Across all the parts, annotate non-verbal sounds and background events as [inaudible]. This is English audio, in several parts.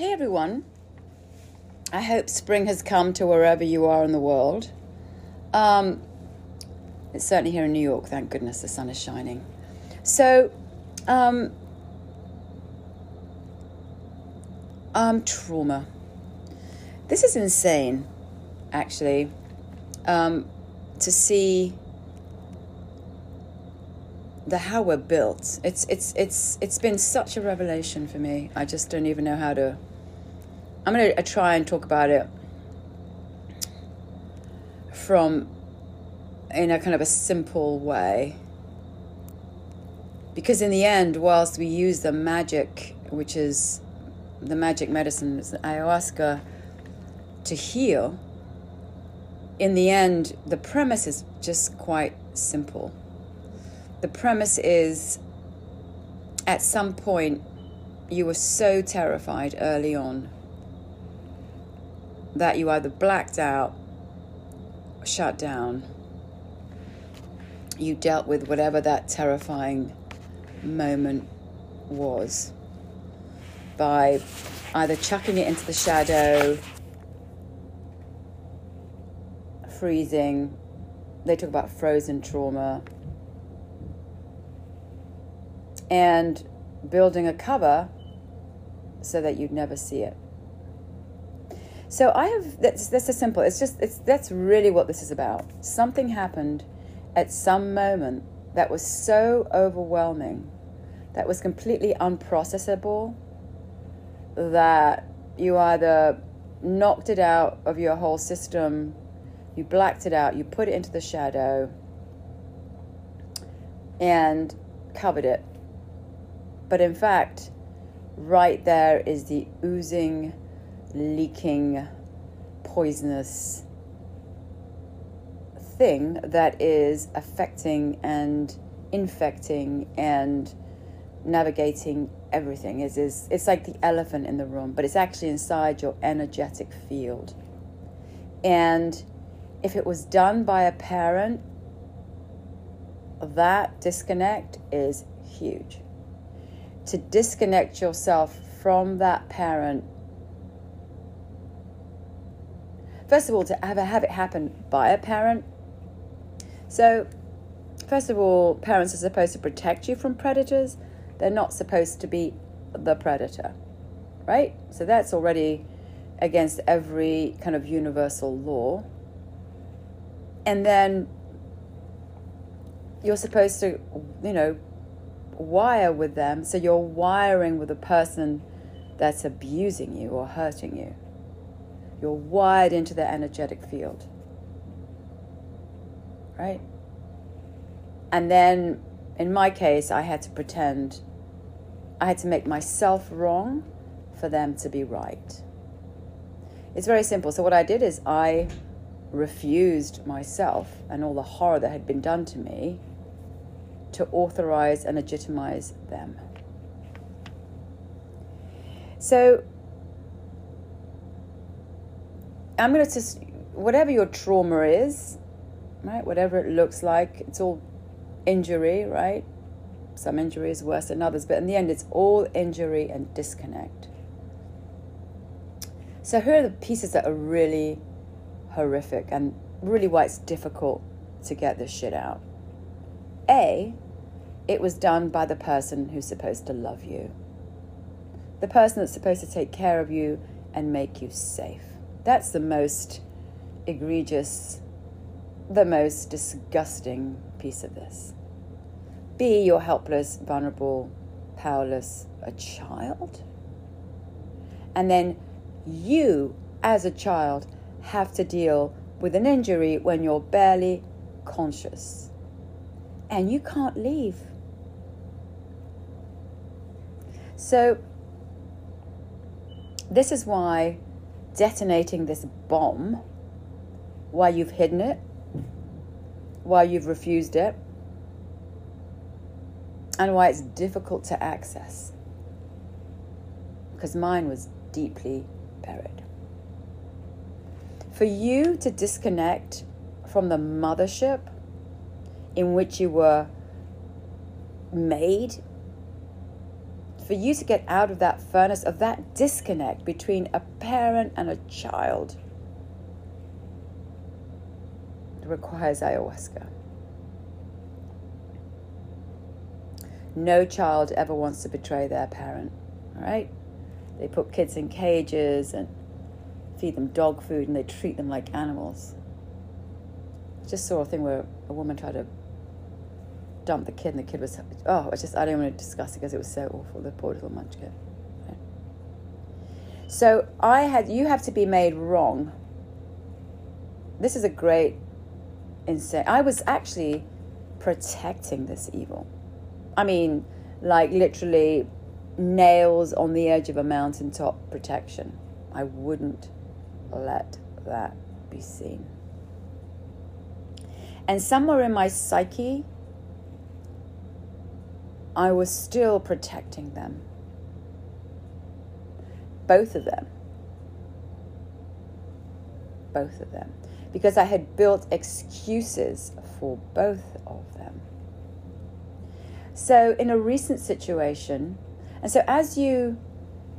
Hey everyone. I hope spring has come to wherever you are in the world. Um, it's certainly here in New York, thank goodness the sun is shining. So, um, um, trauma. This is insane, actually, um, to see the how we're built. It's it's it's it's been such a revelation for me. I just don't even know how to. I'm gonna uh, try and talk about it from in a kind of a simple way. Because in the end, whilst we use the magic, which is the magic medicine, ayahuasca, to heal, in the end, the premise is just quite simple the premise is at some point you were so terrified early on that you either blacked out, shut down, you dealt with whatever that terrifying moment was by either chucking it into the shadow, freezing. They talk about frozen trauma and building a cover so that you'd never see it. So I have that's that's a simple. It's just it's that's really what this is about. Something happened at some moment that was so overwhelming, that was completely unprocessable, that you either knocked it out of your whole system, you blacked it out, you put it into the shadow, and covered it but in fact, right there is the oozing, leaking, poisonous thing that is affecting and infecting and navigating everything is is it's like the elephant in the room but it's actually inside your energetic field and if it was done by a parent that disconnect is huge to disconnect yourself from that parent. First of all, to have, have it happen by a parent. So, first of all, parents are supposed to protect you from predators. They're not supposed to be the predator, right? So, that's already against every kind of universal law. And then you're supposed to, you know, wire with them. So you're wiring with a person that's abusing you or hurting you. You're wired into the energetic field. Right? And then in my case, I had to pretend, I had to make myself wrong for them to be right. It's very simple. So, what I did is I refused myself and all the horror that had been done to me to authorize and legitimize them. So, I'm going to just, whatever your trauma is, right, whatever it looks like, it's all injury, right? Some injury is worse than others, but in the end, it's all injury and disconnect. So, here are the pieces that are really horrific and really why it's difficult to get this shit out. A, it was done by the person who's supposed to love you, the person that's supposed to take care of you and make you safe. That's the most egregious, the most disgusting piece of this. B, you're helpless, vulnerable, powerless, a child. And then you, as a child, have to deal with an injury when you're barely conscious and you can't leave. So, this is why detonating this bomb, why you've hidden it, why you've refused it, and why it's difficult to access. Because mine was deeply buried. For you to disconnect from the mothership in which you were made for you to get out of that furnace of that disconnect between a parent and a child it requires ayahuasca. No child ever wants to betray their parent, all right? They put kids in cages and feed them dog food and they treat them like animals. Just saw a thing where a woman tried to dump the kid and the kid was, oh, I just, I don't want to discuss it because it was so awful, the poor little munchkin. Right? So I had, you have to be made wrong. This is a great insane. I was actually protecting this evil. I mean, like literally nails on the edge of a mountaintop protection. I wouldn't let that be seen. And somewhere in my psyche, I was still protecting them. Both of them. Both of them because I had built excuses for both of them. So, in a recent situation, and so as you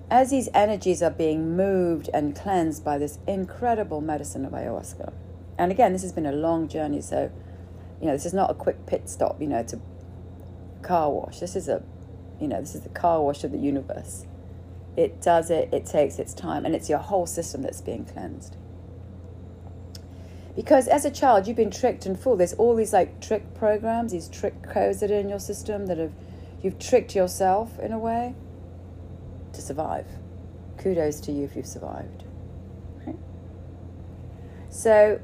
as these energies are being moved and cleansed by this incredible medicine of ayahuasca, and again, this has been a long journey, so you know, this is not a quick pit stop, you know, to car wash. This is a, you know, this is the car wash of the universe. It does it, it takes its time, and it's your whole system that's being cleansed. Because as a child, you've been tricked and fooled. There's all these like trick programs, these trick codes that are in your system that have you've tricked yourself in a way to survive. Kudos to you if you've survived. Right? So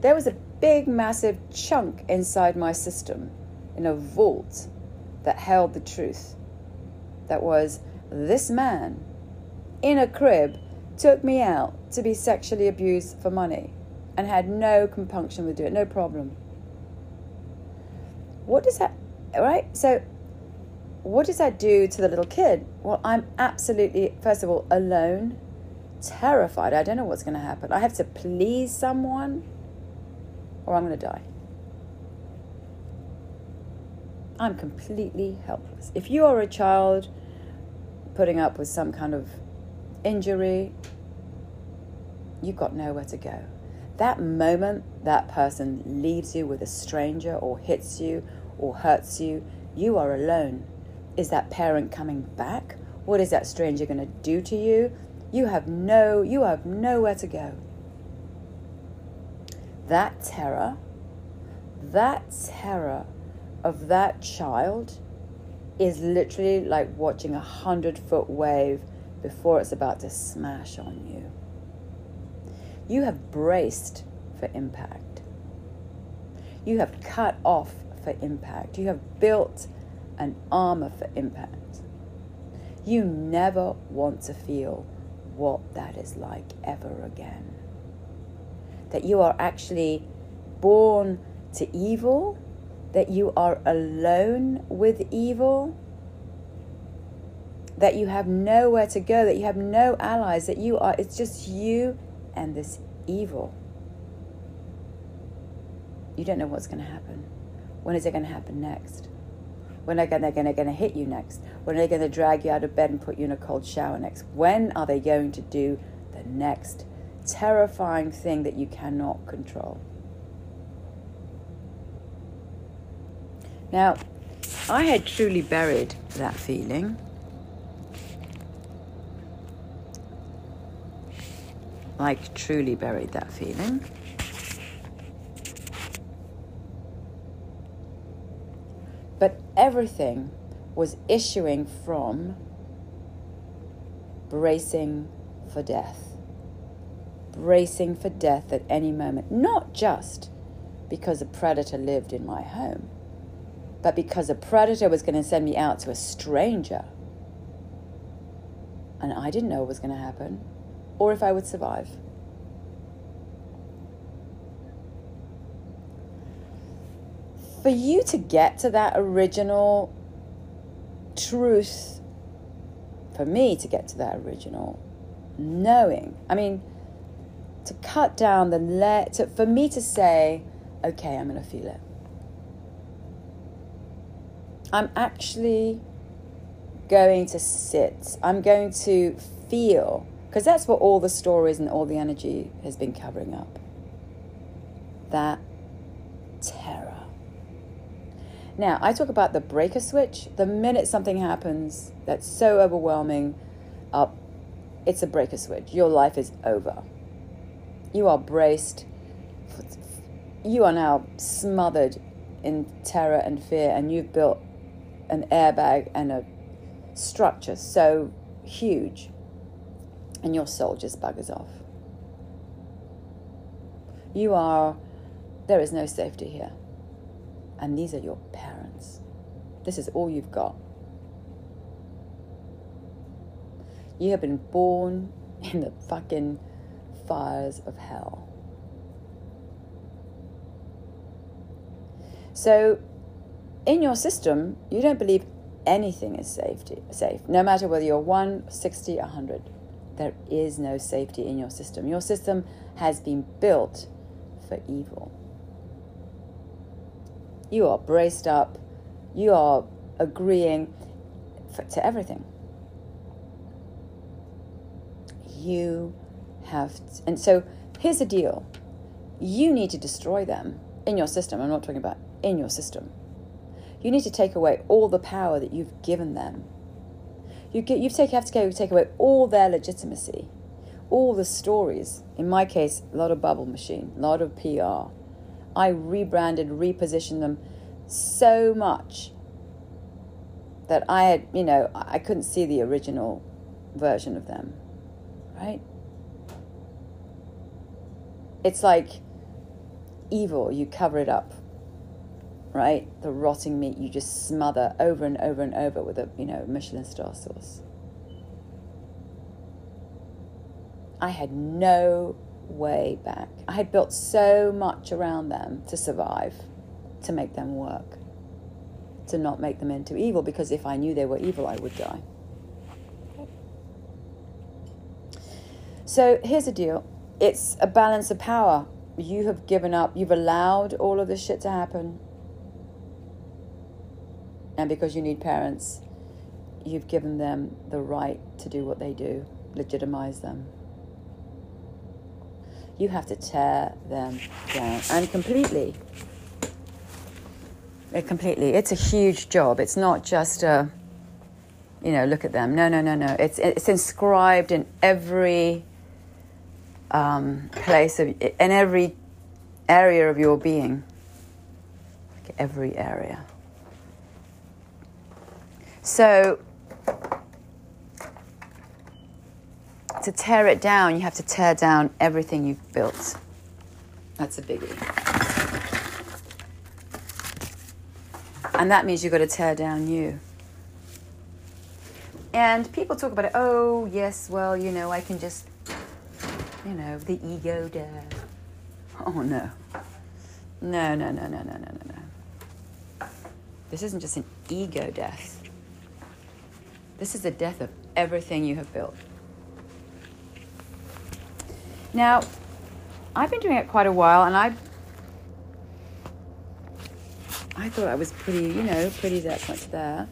there was a big, massive chunk inside my system in a vault that held the truth. That was this man in a crib took me out to be sexually abused for money and had no compunction with doing it, no problem. What does that, right? So, what does that do to the little kid? Well, I'm absolutely, first of all, alone, terrified. I don't know what's going to happen. I have to please someone or I'm going to die. I'm completely helpless. If you are a child putting up with some kind of injury, you've got nowhere to go that moment that person leaves you with a stranger or hits you or hurts you, you are alone. Is that parent coming back? What is that stranger going to do to you? You have no you have nowhere to go. That terror, that terror of that child is literally like watching a hundred foot wave before it's about to smash on you. You have braced for impact. You have cut off for impact. You have built an armor for impact. You never want to feel what that is like ever again. That you are actually born to evil, that you are alone with evil, that you have nowhere to go, that you have no allies, that you are, it's just you and this evil. You don't know what's going to happen. When is it going to happen next? When are they going to hit you next? When are they going to drag you out of bed and put you in a cold shower next? When are they going to do the next terrifying thing that you cannot control? Now, I had truly buried that feeling like truly buried that feeling. But everything was issuing from bracing for death. Bracing for death at any moment, not just because a predator lived in my home, but because a predator was going to send me out to a stranger. And I didn't know what was going to happen or if I would survive. For you to get to that original truth, for me to get to that original knowing, I mean, to cut down the let, for me to say, okay, I'm going to feel it. I'm actually going to sit, I'm going to feel, because that's what all the stories and all the energy has been covering up. That terror. Now, I talk about the breaker switch. The minute something happens that's so overwhelming, uh, it's a breaker switch. Your life is over. You are braced. You are now smothered in terror and fear, and you've built an airbag and a structure so huge, and your soul just buggers off. You are, there is no safety here. And these are your parents. This is all you've got. You have been born [laughs] in the fucking fires of hell. So, in your system, you don't believe anything is safety, safe, no matter whether you're 1, 60, 100. There is no safety in your system. Your system has been built for evil. You are braced up, you are agreeing for, to everything. You have, to, and so here's the deal you need to destroy them in your system. I'm not talking about in your system. You need to take away all the power that you've given them. You get, you've take, have to go, take away all their legitimacy, all the stories. In my case, a lot of bubble machine, a lot of PR. I rebranded, repositioned them so much that I had, you know, I couldn't see the original version of them, right? It's like evil, you cover it up right? The rotting meat you just smother over and over and over with a, you know, Michelin star sauce. I had no way back. I had built so much around them to survive, to make them work, to not make them into evil, because if I knew they were evil, I would die. So here's the deal it's a balance of power. You have given up, you've allowed all of this shit to happen and because you need parents, you've given them the right to do what they do, legitimize them. You have to tear them down and completely. It completely. It's a huge job. It's not just a, you know, look at them. No, no, no, no. It's it's inscribed in every um, place of in every area of your being. Every area. So, to tear it down, you have to tear down everything you've built. That's a biggie. And that means you've got to tear down you. And people talk about it, oh, yes, well, you know, I can just, you know, the ego death. Oh, no. No, no, no, no, no, no, no, no. This isn't just an ego death. This is the death of everything you have built. Now, I've been doing it quite a while, and I, I thought I was pretty, you know, pretty that much there.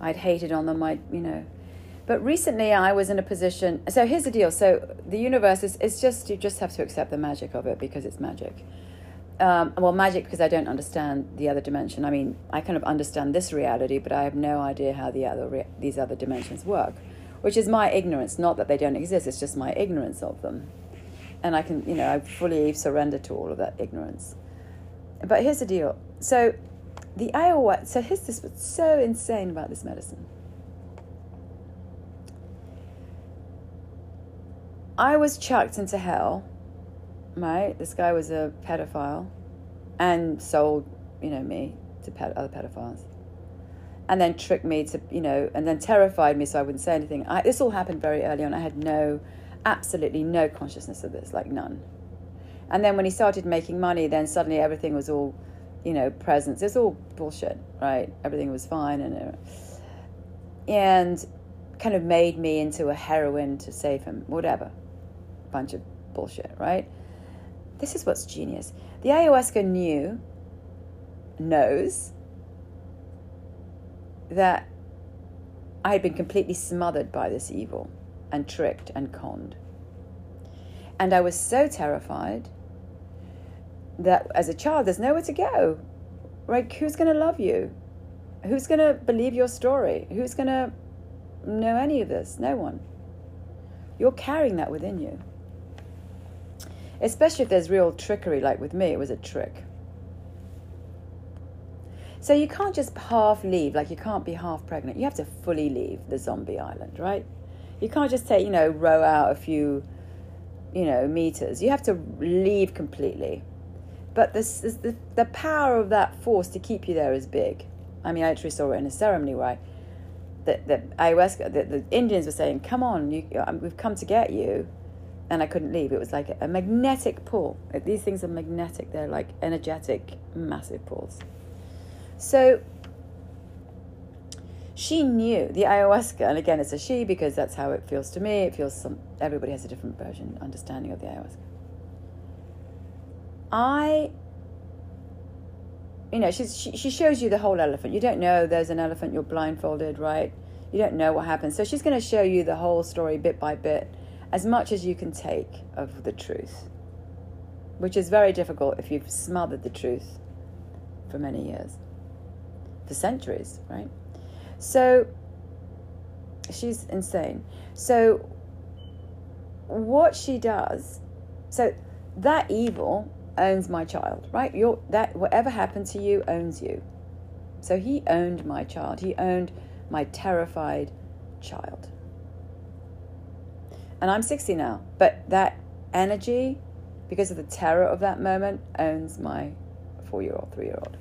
I'd hated on them, I, you know, but recently I was in a position. So here's the deal. So the universe is, it's just you just have to accept the magic of it because it's magic um, well, magic because I don't understand the other dimension. I mean, I kind of understand this reality, but I have no idea how the other re- these other dimensions work, which is my ignorance. Not that they don't exist; it's just my ignorance of them, and I can, you know, I fully surrender to all of that ignorance. But here's the deal: so the ayahuasca. So here's this what's so insane about this medicine. I was chucked into hell right? This guy was a pedophile and sold, you know, me to other pedophiles. And then tricked me to, you know, and then terrified me so I wouldn't say anything. I, this all happened very early on. I had no, absolutely no consciousness of this, like none. And then when he started making money, then suddenly everything was all, you know, presents. It's all bullshit, right? Everything was fine and, and kind of made me into a heroine to save him, whatever. Bunch of bullshit, right? This is what's genius. The ayahuasca knew, knows, that I had been completely smothered by this evil and tricked and conned. And I was so terrified that as a child, there's nowhere to go. Like, Who's going to love you? Who's going to believe your story? Who's going to know any of this? No one. You're carrying that within you. Especially if there's real trickery, like with me, it was a trick. So you can't just half leave, like you can't be half pregnant. You have to fully leave the zombie island, right? You can't just take, you know, row out a few, you know, meters. You have to leave completely. But this, this, the, the power of that force to keep you there is big. I mean, I actually saw it in a ceremony where I, the, the ayahuasca, the, the Indians were saying, come on, you, um, we've come to get you. And I couldn't leave. It was like a magnetic pull. These things are magnetic. They're like energetic, massive pulls. So she knew the ayahuasca, and again, it's a she because that's how it feels to me. It feels some, everybody has a different version, understanding of the ayahuasca. I, you know, she, she shows you the whole elephant. You don't know there's an elephant, you're blindfolded, right? You don't know what happens. So she's going to show you the whole story bit by bit, as much as you can take of the truth, which is very difficult if you've smothered the truth for many years, for centuries, right? So she's insane. So what she does, so that evil owns my child, right? Your that whatever happened to you owns you. So he owned my child. He owned my terrified child. And I'm 60 now, but that energy, because of the terror of that moment, owns my four year old, three year old.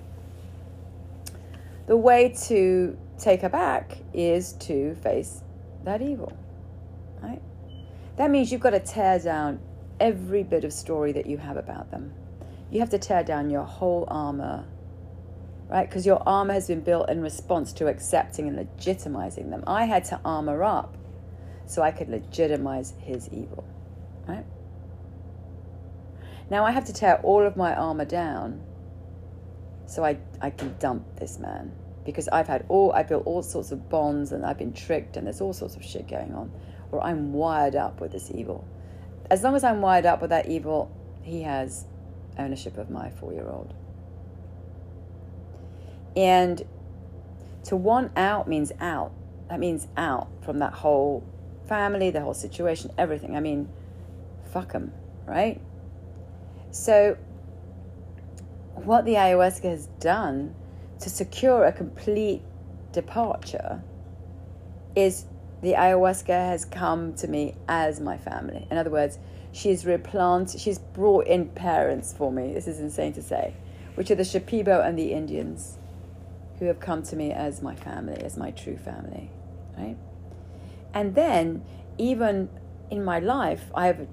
The way to take her back is to face that evil, right? That means you've got to tear down every bit of story that you have about them. You have to tear down your whole armor, right? Because your armor has been built in response to accepting and legitimizing them. I had to armor up so I could legitimize his evil, right? Now I have to tear all of my armor down so I, I can dump this man because I've had all I built all sorts of bonds and I've been tricked and there's all sorts of shit going on or I'm wired up with this evil. As long as I'm wired up with that evil, he has ownership of my 4-year-old. And to want out means out. That means out from that whole family, the whole situation, everything. I mean, fuck them, right? So what the ayahuasca has done to secure a complete departure is the ayahuasca has come to me as my family. In other words, she's replanted, she's brought in parents for me. This is insane to say, which are the Shipibo and the Indians who have come to me as my family, as my true family, right? And then, even in my life, I have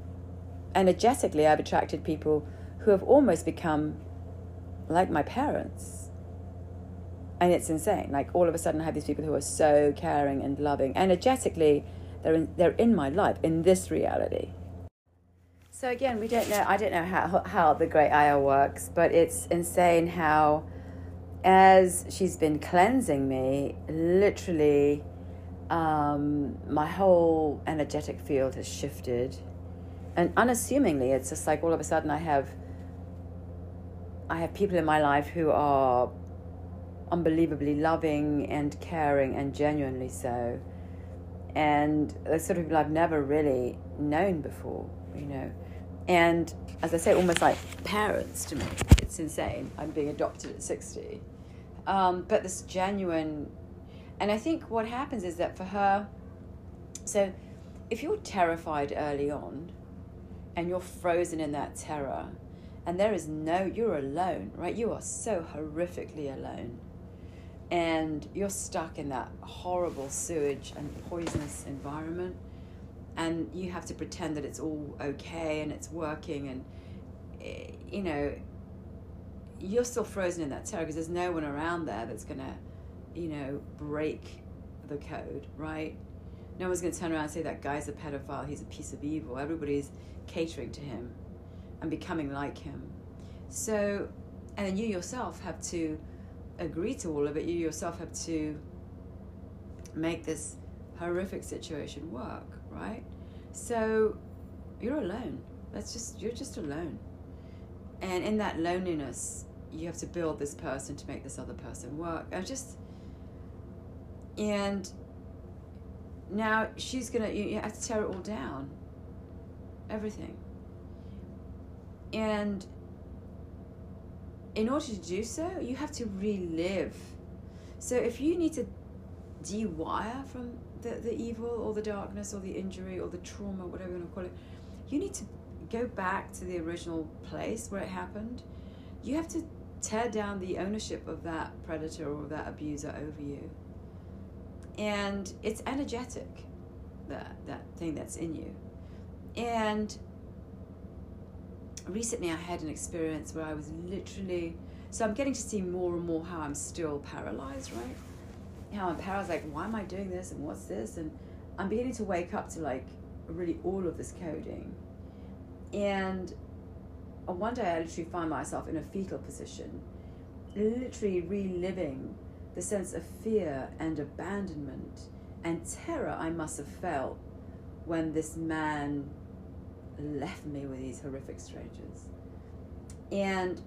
energetically, I've attracted people who have almost become like my parents. And it's insane. Like all of a sudden, I have these people who are so caring and loving. Energetically, they're in, they're in my life, in this reality. So again, we don't know. I don't know how how the Great Ayah works, but it's insane how, as she's been cleansing me, literally, um, my whole energetic field has shifted, and unassumingly, it's just like all of a sudden I have I have people in my life who are unbelievably loving and caring and genuinely so. And they're sort of people I've never really known before, you know. And as I say, almost like parents to me. It's insane. I'm being adopted at 60. Um, but this genuine. And I think what happens is that for her, so if you're terrified early on and you're frozen in that terror, and there is no you're alone right? You are so horrifically alone and you're stuck in that horrible sewage and poisonous environment and you have to pretend that it's all okay and it's working and eh, you know you're still frozen in that terror because there's no one around there that's going to you know break the code right no one's going to turn around and say that guy's a pedophile he's a piece of evil everybody's catering to him and becoming like him. So, and then you yourself have to agree to all of it. You yourself have to make this horrific situation work, right? So you're alone. That's just you're just alone. And in that loneliness, you have to build this person to make this other person work. I just and now she's gonna you have to tear it all down. Everything. And in order to do so, you have to relive. So if you need to dewire from the, the evil or the darkness or the injury or the trauma, whatever you want to call it, you need to go back to the original place where it happened. You have to tear down the ownership of that predator or that abuser over you. And it's energetic, that, that thing that's in you. And recently I had an experience where I was literally, so I'm getting to see more and more how I'm still paralyzed, right? How I'm paralyzed, like, why am I doing this and what's this? And I'm beginning to wake up to like really all of this coding. And one day I literally find myself in a fetal position, literally reliving the sense of fear and abandonment and terror I must have felt when this man left me with these horrific strangers. And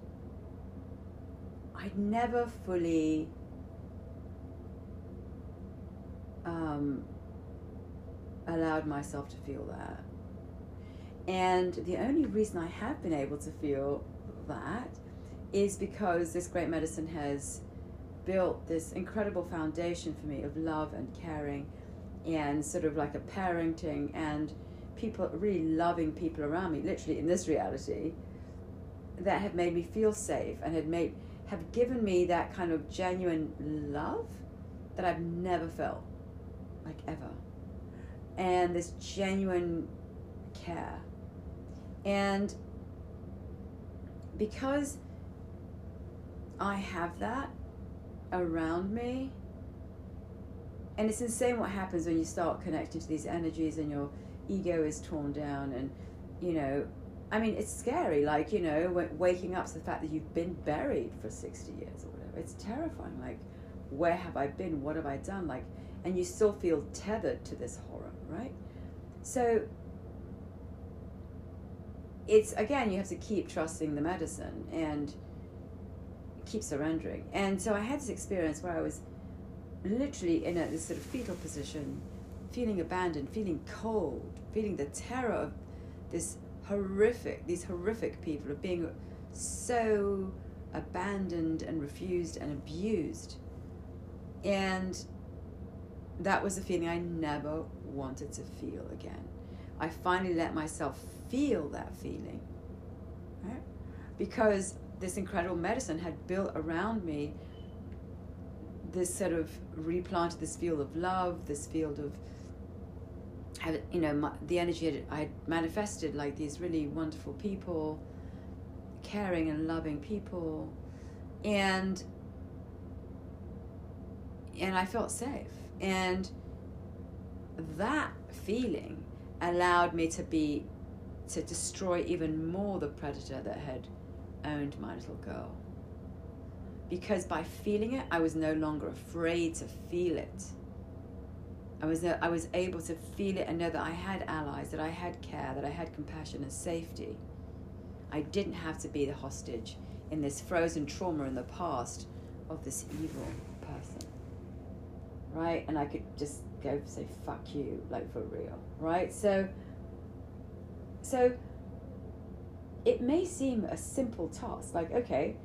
I'd never fully um, allowed myself to feel that. And the only reason I have been able to feel that is because this great medicine has built this incredible foundation for me of love and caring and sort of like a parenting and people really loving people around me literally in this reality that have made me feel safe and had made have given me that kind of genuine love that I've never felt like ever. And this genuine care. And because I have that around me, and it's insane what happens when you start connecting to these energies and your ego is torn down and you know i mean it's scary like you know waking up to the fact that you've been buried for 60 years or whatever. It's terrifying like where have i been? What have i done? Like and you still feel tethered to this horror right? So it's again you have to keep trusting the medicine and keep surrendering and so i had this experience where i was literally in a this sort of fetal position feeling abandoned feeling cold feeling the terror of this horrific these horrific people of being so abandoned and refused and abused and that was a feeling i never wanted to feel again i finally let myself feel that feeling. Right? Because this incredible medicine had built around me this sort of replanted this field of love, this field of you know my, the energy I had manifested like these really wonderful people, caring and loving people, and and I felt safe. And that feeling allowed me to be to destroy even more the predator that had owned my little girl. Because by feeling it, I was no longer afraid to feel it. I was, uh, I was able to feel it and know that I had allies, that I had care, that I had compassion and safety. I didn't have to be the hostage in this frozen trauma in the past of this evil person. Right? And I could just go say, fuck you, like for real. Right? So, so it may seem a simple task, like, okay,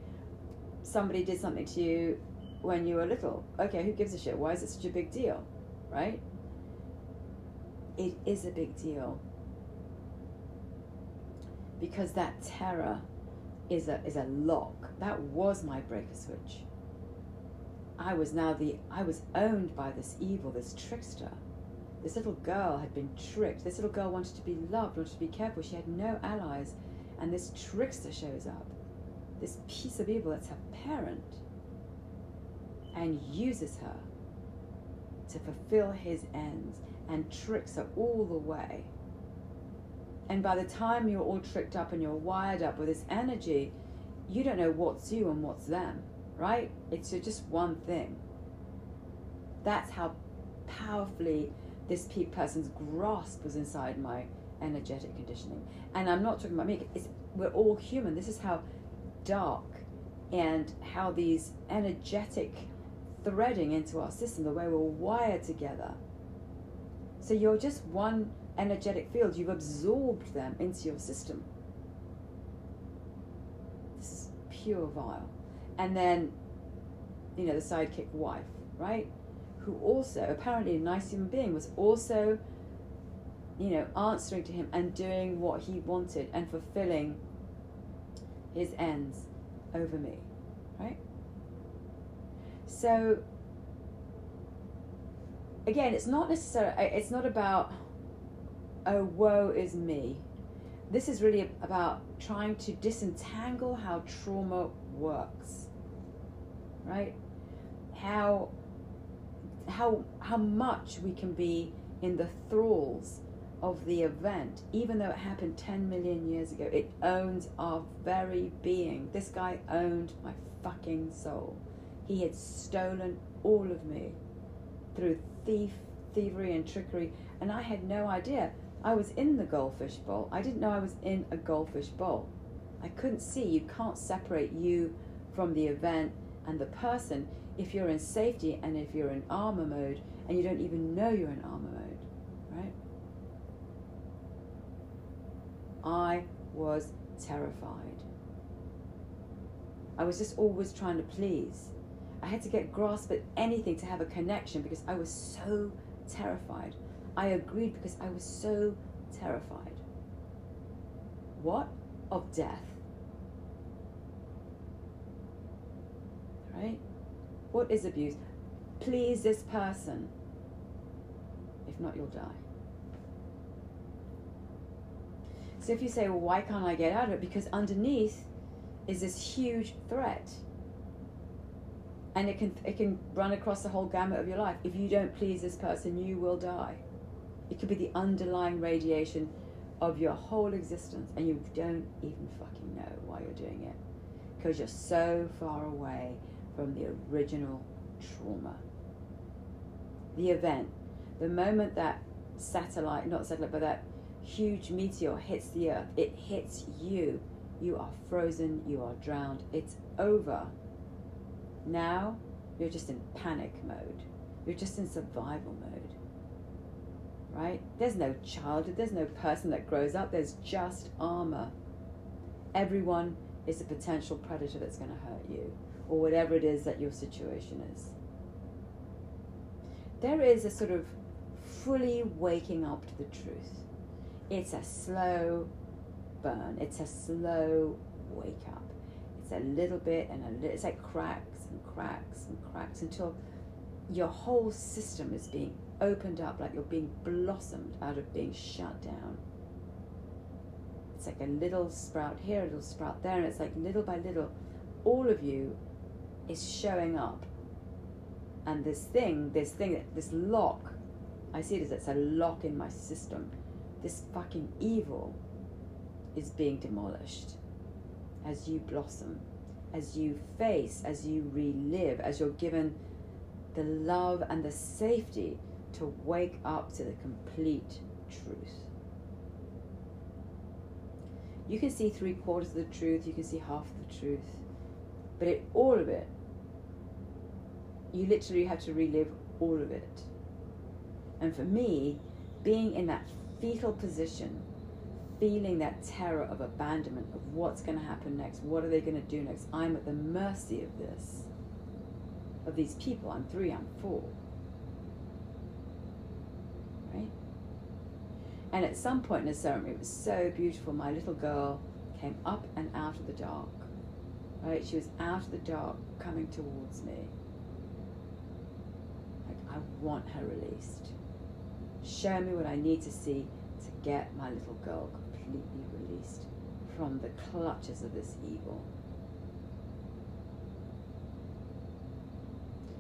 somebody did something to you when you were little. Okay, who gives a shit? Why is it such a big deal? Right? It is a big deal. Because that terror is a is a lock. That was my breaker switch. I was now the I was owned by this evil, this trickster. This little girl had been tricked. This little girl wanted to be loved, wanted to be cared for. She had no allies. And this trickster shows up, this piece of evil that's her parent, and uses her to fulfill his ends and tricks her all the way. And by the time you're all tricked up and you're wired up with this energy, you don't know what's you and what's them, right? It's just one thing. That's how powerfully this pe- person's grasp was inside my energetic conditioning. And I'm not talking about me. It's, we're all human. This is how dark and how these energetic threading into our system, the way we're wired together. So you're just one energetic field. You've absorbed them into your system. This is pure vile. And then, you know, the sidekick wife, right? Who also, apparently a nice human being, was also, you know, answering to him and doing what he wanted and fulfilling his ends over me, right? So, again, it's not necessarily, uh, it's not about, oh, woe is me. This is really about trying to disentangle how trauma works, right? How how how much we can be in the thralls of the event, even though it happened 10 million years ago. It owns our very being. This guy owned my fucking soul. He had stolen all of me through thief, thievery, and trickery, and I had no idea. I was in the goldfish bowl. I didn't know I was in a goldfish bowl. I couldn't see. You can't separate you from the event and the person if you're in safety and if you're in armor mode and you don't even know you're in armor mode, right? I was terrified. I was just always trying to please. I had to get grasp at anything to have a connection because I was so terrified. I agreed because I was so terrified. What? Of death. Right? What is abuse? Please this person. If not, you'll die. So if you say, well, why can't I get out of it? Because underneath is this huge threat. And it can, it can run across the whole gamut of your life. If you don't please this person, you will die. It could be the underlying radiation of your whole existence, and you don't even fucking know why you're doing it. Because you're so far away from the original trauma. The event, the moment that satellite, not satellite, but that huge meteor hits the earth, it hits you. You are frozen, you are drowned, it's over. Now you're just in panic mode, you're just in survival mode. Right? There's no childhood, there's no person that grows up, there's just armor. Everyone is a potential predator that's going to hurt you, or whatever it is that your situation is. There is a sort of fully waking up to the truth it's a slow burn. It's a slow wake up. It's a little bit and a little, it's like cracks and cracks and cracks until your whole system is being opened up, like you're being blossomed out of being shut down. It's like a little sprout here, a little sprout there, and it's like little by little, all of you is showing up. And this thing, this thing, this lock, I see it as it's a lock in my system this fucking evil is being demolished as you blossom, as you face, as you relive, as you're given the love and the safety to wake up to the complete truth. You can see three quarters of the truth, you can see half of the truth, but it, all of it, you literally have to relive all of it. And for me, being in that fetal position, feeling that terror of abandonment, of what's going to happen next, what are they going to do next. I'm at the mercy of this, of these people. I'm three, I'm four. Right? And at some point in the ceremony, it was so beautiful. My little girl came up and out of the dark. Right? She was out of the dark, coming towards me. Like, I want her released. Show me what I need to see to get my little girl completely released from the clutches of this evil.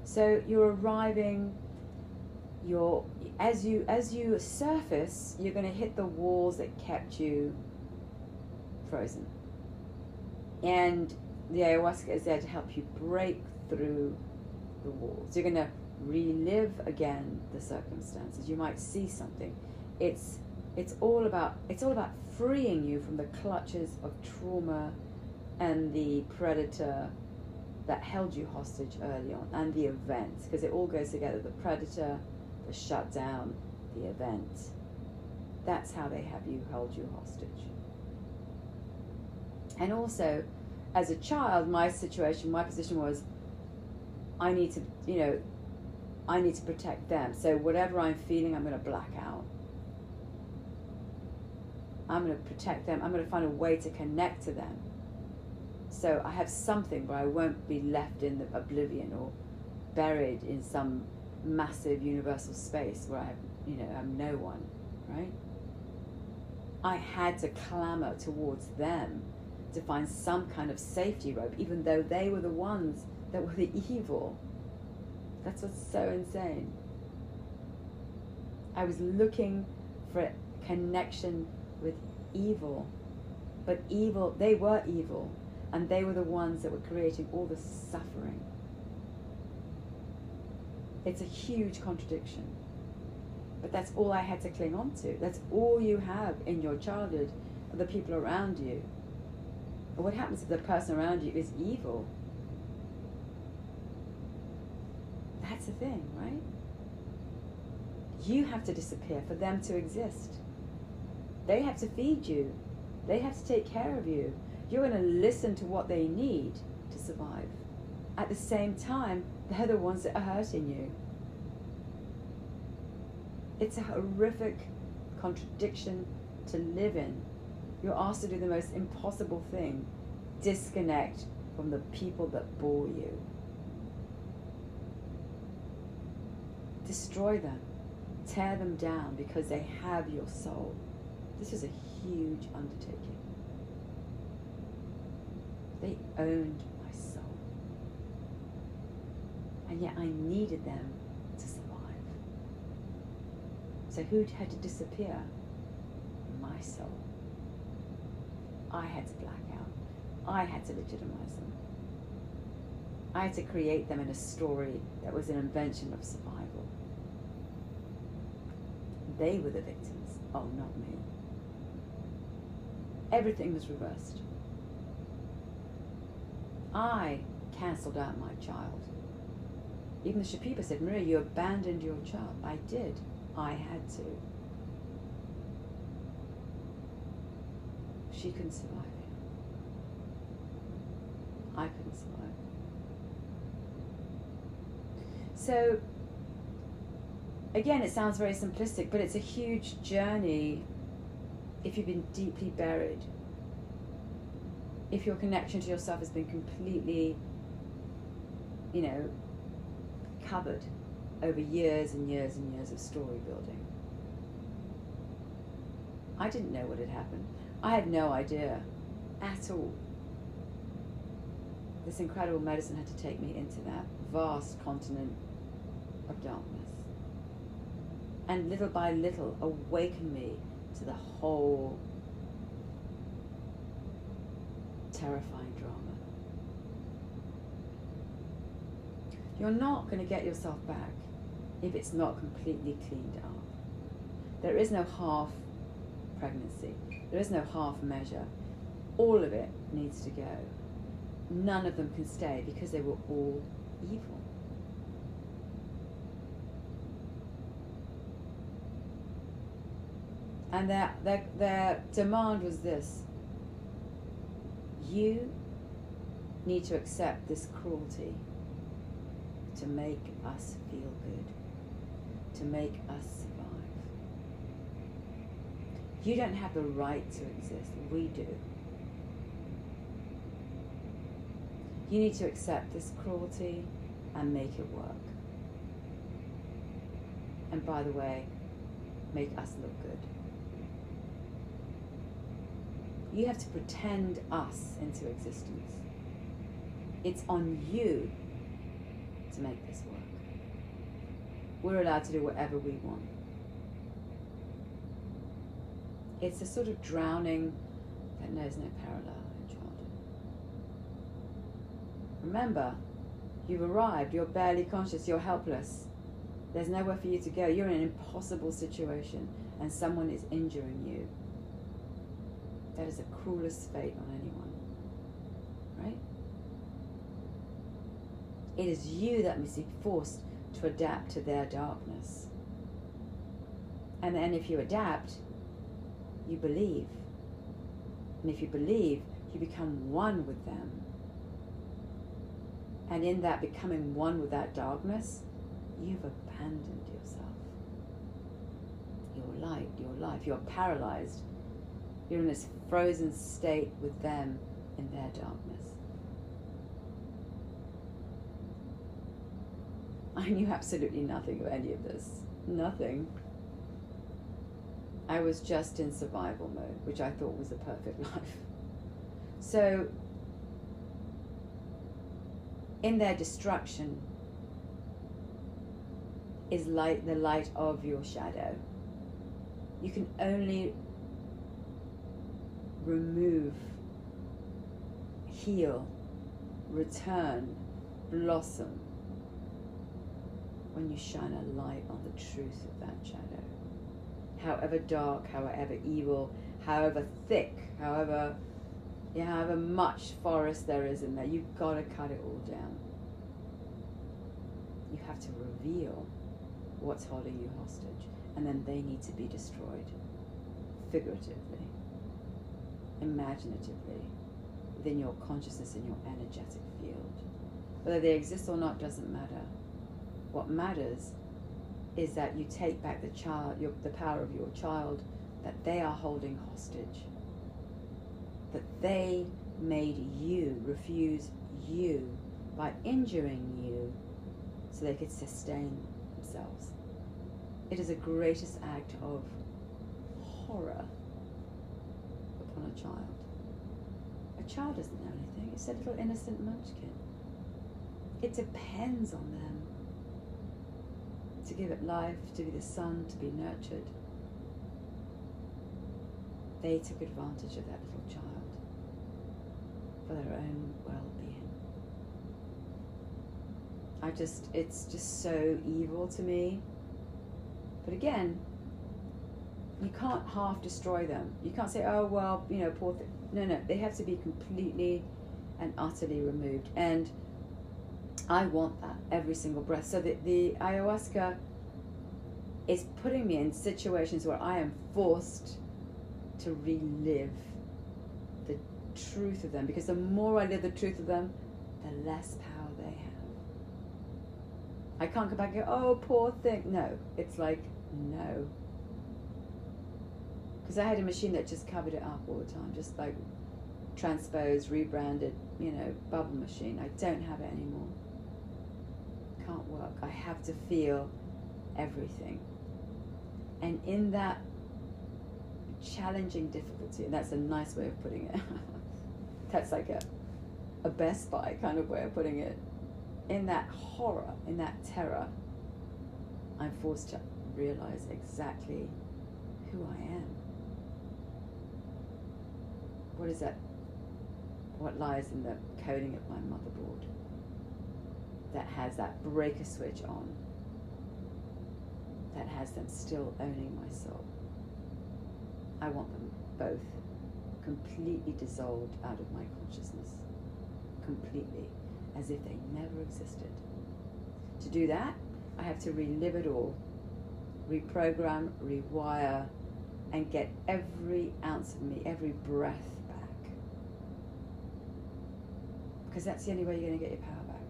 So you're arriving you're as you as you surface you're going to hit the walls that kept you frozen and the ayahuasca is there to help you break through the walls you're going to relive again the circumstances. You might see something. It's it's all about it's all about freeing you from the clutches of trauma and the predator that held you hostage early on and the event because it all goes together the predator the shutdown the event that's how they have you held you hostage and also as a child my situation my position was i need to you know i need to protect them so whatever i'm feeling i'm going to black out i'm going to protect them i'm going to find a way to connect to them so I have something where I won't be left in the oblivion or buried in some massive universal space where I you know, I'm no one, right? I had to clamor towards them to find some kind of safety rope, even though they were the ones that were the [laughs] evil. That's what's so insane. I was looking for a connection with evil, but evil, they were evil and they were the ones that were creating all the suffering. It's a huge contradiction. But that's all I had to cling on to. That's all you have in your childhood the people around you. But what happens if the person around you is evil? That's the thing, right? You have to disappear for them to exist. They have to feed you. They have to take care of you. You're going to listen to what they need to survive. At the same time, they're the ones that are hurting you. It's a horrific contradiction to live in. You're asked to do the most impossible thing disconnect from the people that bore you. Destroy them, tear them down because they have your soul. This is a huge undertaking. They owned my soul. And yet I needed them to survive. So who had to disappear? My soul. I had to black out. I had to legitimize them. I had to create them in a story that was an invention of survival. They were the victims. Oh, not me. Everything was reversed. I cancelled out my child. Even the Shipibo said, Maria, you abandoned your child. I did. I had to. She couldn't survive. I couldn't survive. So, again, it sounds very simplistic, but it's a huge journey if you've been deeply buried if your connection to yourself has been completely, you know, covered over years and years and years of story building. I didn't know what had happened. I had no idea at all. This incredible medicine had to take me into that vast continent of darkness. And little by little awaken me to the whole terrifying drama. You're not going to get yourself back if it's not completely cleaned up. There is no half pregnancy, there is no half measure. All of it needs to go. None of them can stay because they were all evil. And their, their, their demand was this you need to accept this cruelty to make us feel good, to make us survive. You don't have the right to exist, we do. You need to accept this cruelty and make it work. And by the way, make us look good. You have to pretend us into existence. It's on you to make this work. We're allowed to do whatever we want. It's a sort of drowning that knows no parallel in childhood. Remember, you've arrived, you're barely conscious, you're helpless. There's nowhere for you to go. You're in an impossible situation and someone is injuring you. That is the cruelest fate on anyone. Right? It is you that must be forced to adapt to their darkness. And then if you adapt, you believe. And if you believe, you become one with them. And in that becoming one with that darkness, you've abandoned yourself. Your light, your life. You're paralyzed. You're in this frozen state with them in their darkness. I knew absolutely nothing of any of this. Nothing. I was just in survival mode, which I thought was the perfect [laughs] life. So, in their destruction is light the light of your shadow. You can only remove, heal, return, blossom when you shine a light on the truth of that shadow. However dark, however evil, however thick, however yeah, however much forest there is in there, you've got to cut it all down. You have to reveal what's holding you hostage, and then they need to be destroyed figuratively, imaginatively, within your consciousness and your energetic field. Whether they exist or not doesn't matter. What matters is that you take back the child, your, the power of your child that they are holding hostage. That they made you refuse you by injuring you so they could sustain themselves. It is the greatest act of horror upon a child. A child doesn't know anything, it's a little innocent munchkin. It depends on them to give it life, to be the sun, to be nurtured. They took advantage of that little child for their own well being. I just, it's just so evil to me. But again, you can't half destroy them. You can't say, oh, well, you know, poor thing. No, no, they have to be completely and utterly removed. And I want that every single breath. So the, the ayahuasca is putting me in situations where I am forced to relive the truth of them. Because the more I live the truth of them, the less power they have. I can't go back and go, oh, poor thing. No, it's like, no. Because I had a machine that just covered it up all the time, just like transposed, rebranded, you know, bubble machine. I don't have it anymore can't work. I have to feel everything. And in that challenging difficulty, and that's a nice way of putting it, [laughs] that's like a, a Best Buy kind of way of putting it. In that horror, in that terror, I'm forced to realize exactly who I am. What is that? What lies in the coding of my motherboard? that has that breaker switch on, that has them still owning my soul. I want them both completely dissolved out of my consciousness, completely, as if they never existed. To do that, I have to relive it all, reprogram, rewire, and get every ounce of me, every breath back. Because that's the only way you're going to get your power back.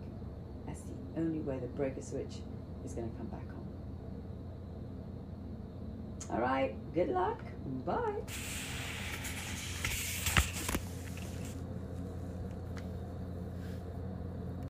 That's the only way the breaker switch is going to come back on. All right, good luck. Bye.